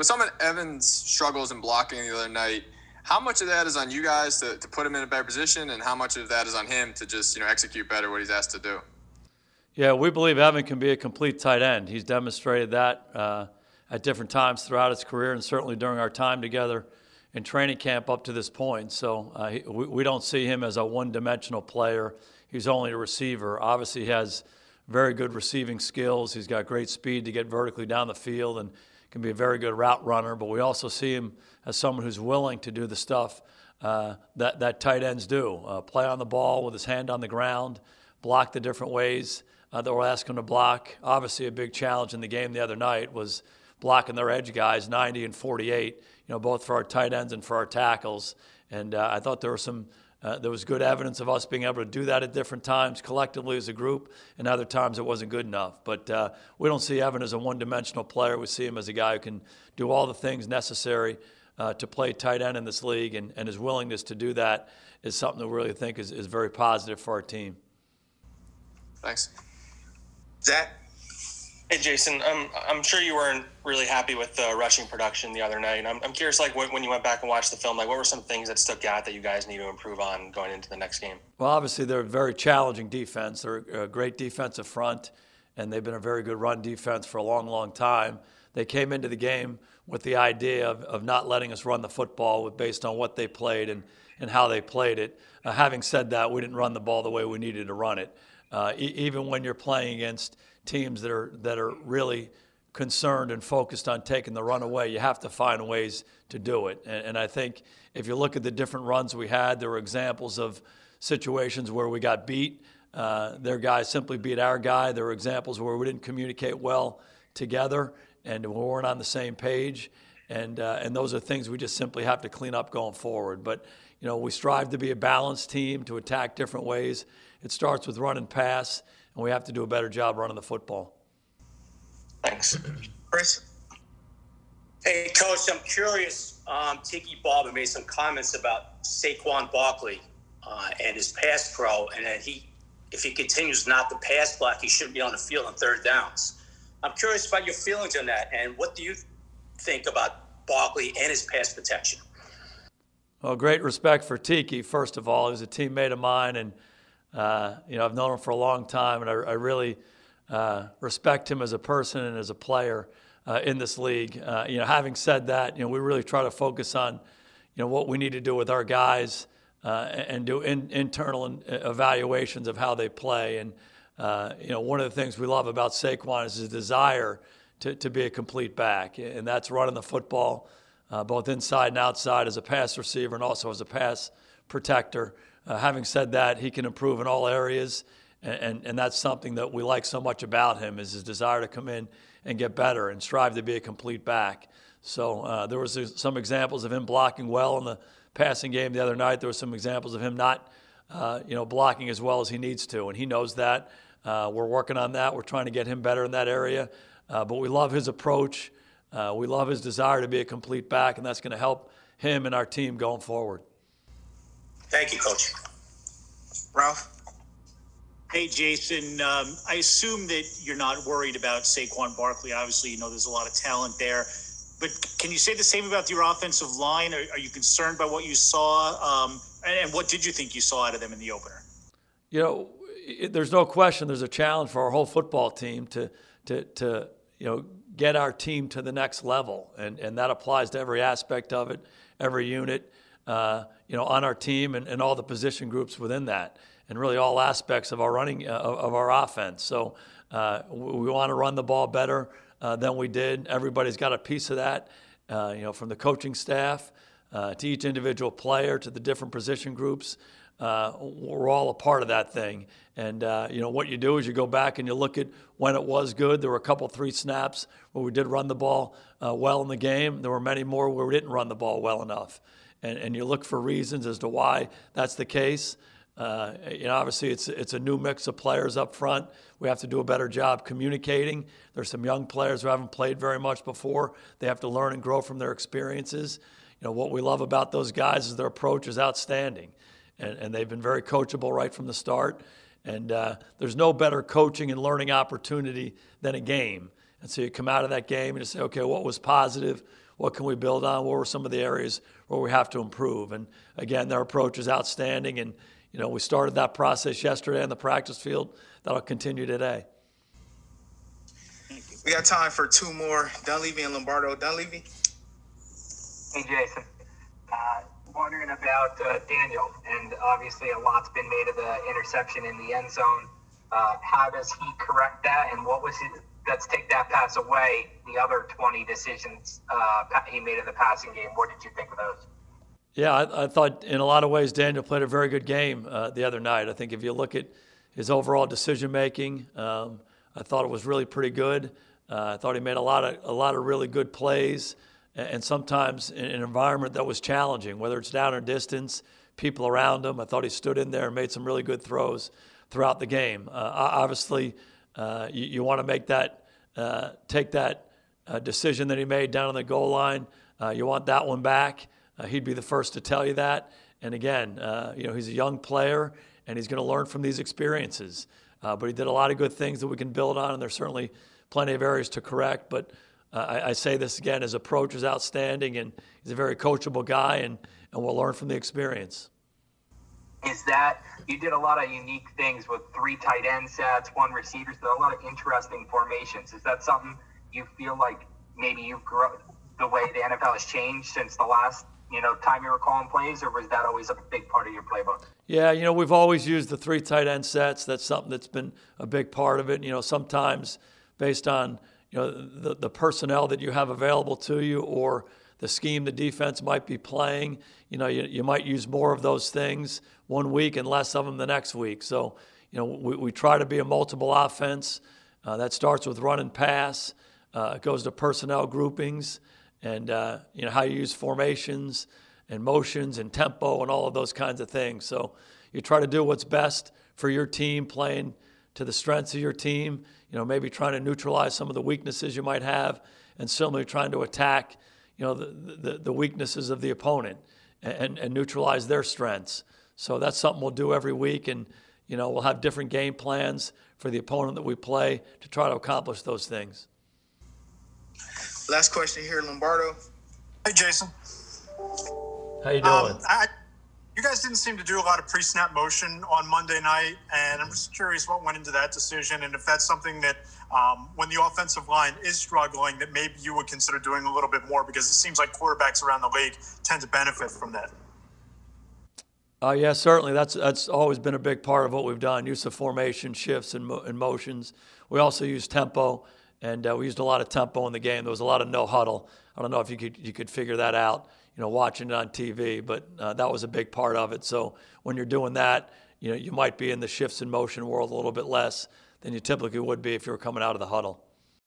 with some of Evans' struggles in blocking the other night, how much of that is on you guys to, to put him in a better position, and how much of that is on him to just you know execute better what he's asked to do? Yeah, we believe Evan can be a complete tight end. He's demonstrated that uh, at different times throughout his career, and certainly during our time together in training camp up to this point. So uh, he, we, we don't see him as a one-dimensional player. He's only a receiver. Obviously, he has very good receiving skills. He's got great speed to get vertically down the field and can be a very good route runner. But we also see him as someone who's willing to do the stuff uh, that, that tight ends do uh, play on the ball with his hand on the ground, block the different ways uh, that we're asking him to block. Obviously, a big challenge in the game the other night was blocking their edge guys 90 and 48, you know, both for our tight ends and for our tackles. And uh, I thought there were some uh, there was good evidence of us being able to do that at different times collectively as a group, and other times it wasn't good enough. But uh, we don't see Evan as a one dimensional player. We see him as a guy who can do all the things necessary uh, to play tight end in this league, and, and his willingness to do that is something that we really think is, is very positive for our team. Thanks. Zach? Hey, Jason. Um, I'm sure you weren't really happy with the rushing production the other night. I'm, I'm curious, like, when you went back and watched the film, like, what were some things that stuck out that you guys need to improve on going into the next game? Well, obviously, they're a very challenging defense. They're a great defensive front, and they've been a very good run defense for a long, long time. They came into the game with the idea of, of not letting us run the football with, based on what they played and, and how they played it. Uh, having said that, we didn't run the ball the way we needed to run it. Uh, e- even when you're playing against – teams that are that are really concerned and focused on taking the run away, you have to find ways to do it. And, and, I think if you look at the different runs we had, there were examples of situations where we got beat. Uh, their guy simply beat our guy. There were examples where we didn't communicate well together and we weren't on the same page. And, uh, and those are things we just simply have to clean up going forward. But, you know, we strive to be a balanced team, to attack different ways. It starts with run and pass and we have to do a better job running the football. Thanks. Chris? Hey, Coach, I'm curious. Um, Tiki Barber made some comments about Saquon Barkley uh, and his pass pro, and that he, if he continues not to pass block, he shouldn't be on the field on third downs. I'm curious about your feelings on that, and what do you think about Barkley and his pass protection? Well, great respect for Tiki, first of all. He was a teammate of mine, and – uh, you know, I've known him for a long time, and I, I really uh, respect him as a person and as a player uh, in this league. Uh, you know, having said that, you know, we really try to focus on, you know, what we need to do with our guys uh, and do in, internal evaluations of how they play. And uh, you know, one of the things we love about Saquon is his desire to, to be a complete back, and that's running the football both inside and outside as a pass receiver and also as a pass protector. Uh, having said that, he can improve in all areas, and, and, and, that's something that we like so much about him is his desire to come in and get better and strive to be a complete back. So uh, there was some examples of him blocking well in the passing game the other night. There were some examples of him not, uh, you know, blocking as well as he needs to, and he knows that. Uh, we're working on that. We're trying to get him better in that area, uh, but we love his approach. Uh, we love his desire to be a complete back, and that's going to help him and our team going forward. Thank you, Coach. Ralph? Hey, Jason. Um, I assume that you're not worried about Saquon Barkley. Obviously, you know there's a lot of talent there. But can you say the same about your offensive line? Are, are you concerned by what you saw? Um, and, and, what did you think you saw out of them in the opener? You know, it, there's no question there's a challenge for our whole football team to, to, to you know, get our team to the next level. And, and that applies to every aspect of it, every unit uh, you know, on our team and, and all the position groups within that, and really all aspects of our running uh, of our offense. So uh, we want to run the ball better uh, than we did. Everybody's got a piece of that, uh, you know, from the coaching staff uh, to each individual player to the different position groups. we're all a part of that thing. And you know what you do is you go back and you look at when it was good. There were a couple, three snaps where we did run the ball well in the game. There were many more where we didn't run the ball well enough and, and you look for reasons as to why that's the case. Uh, you know, obviously, it's it's a new mix of players up front. We have to do a better job communicating. There's some young players who haven't played very much before. They have to learn and grow from their experiences. You know, what we love about those guys is their approach is outstanding, and, and they've been very coachable right from the start. And uh, there's no better coaching and learning opportunity than a game. And so you come out of that game and you say, okay, what was positive? What can we build on? What were some of the areas where we have to improve? And again, their approach is outstanding. And you know, we started that process yesterday on the practice field. That'll continue today. We got time for two more. Dunleavy and Lombardo. Dunleavy. Hey, Jason. Uh, wondering about uh, Daniel, and obviously a lot's been made of the interception in the end zone. Uh, how does he correct that, and what was it? Let's take that pass away. The other 20 decisions uh, he made in the passing game. What did you think of those? Yeah, I, I thought in a lot of ways Daniel played a very good game uh, the other night. I think if you look at his overall decision making, um, I thought it was really pretty good. Uh, I thought he made a lot of a lot of really good plays, and sometimes in an environment that was challenging, whether it's down or distance, people around him. I thought he stood in there and made some really good throws throughout the game. Uh, obviously, uh, you, you want to make that uh, take that uh, decision that he made down on the goal line. Uh, you want that one back. he'd be the first to tell you that. And again, you know, he's a young player and he's going to learn from these experiences. but he did a lot of good things that we can build on, and there's certainly plenty of areas to correct. But uh, I, I, say this again: his approach is outstanding, and he's a very coachable guy, and, and we'll learn from the experience. Is that you did a lot of unique things with three tight end sets, one receiver, so a lot of interesting formations. Is that something you feel like maybe you've grown the way the NFL has changed since the last you know time you were calling plays, or was that always a big part of your playbook? Yeah, you know we've always used the three tight end sets. That's something that's been a big part of it. You know sometimes based on you know the, the personnel that you have available to you or the scheme the defense might be playing. You know, you, you might use more of those things one week and less of them the next week. So, you know, we, we try to be a multiple offense. Uh, that starts with run and pass. Uh, it goes to personnel groupings and, uh, you know, how you use formations and motions and tempo and all of those kinds of things. So you try to do what's best for your team, playing to the strengths of your team you know, maybe trying to neutralize some of the weaknesses you might have, and similarly trying to attack, you know, the, the, the weaknesses of the opponent and, and neutralize their strengths. So that's something we'll do every week, and you know, we'll have different game plans for the opponent that we play to try to accomplish those things. Last question here, Lombardo. Hey, Jason. How you doing? Um, I, you guys didn't seem to do a lot of pre-snap motion on Monday night, and I'm just curious what went into that decision, and if that's something that, um, when the offensive line is struggling, that maybe you would consider doing a little bit more because it seems like quarterbacks around the league tend to benefit from that. Uh, yeah, certainly. That's that's always been a big part of what we've done. Use of formation, shifts, and, mo- and motions. We also use tempo, and uh, we used a lot of tempo in the game. There was a lot of no huddle. I don't know if you could you could figure that out you know, watching it on TV. But uh, that was a big part of it. So when you're doing that, you know, you might be in the shifts in motion world a little bit less than you typically would be if you were coming out of the huddle.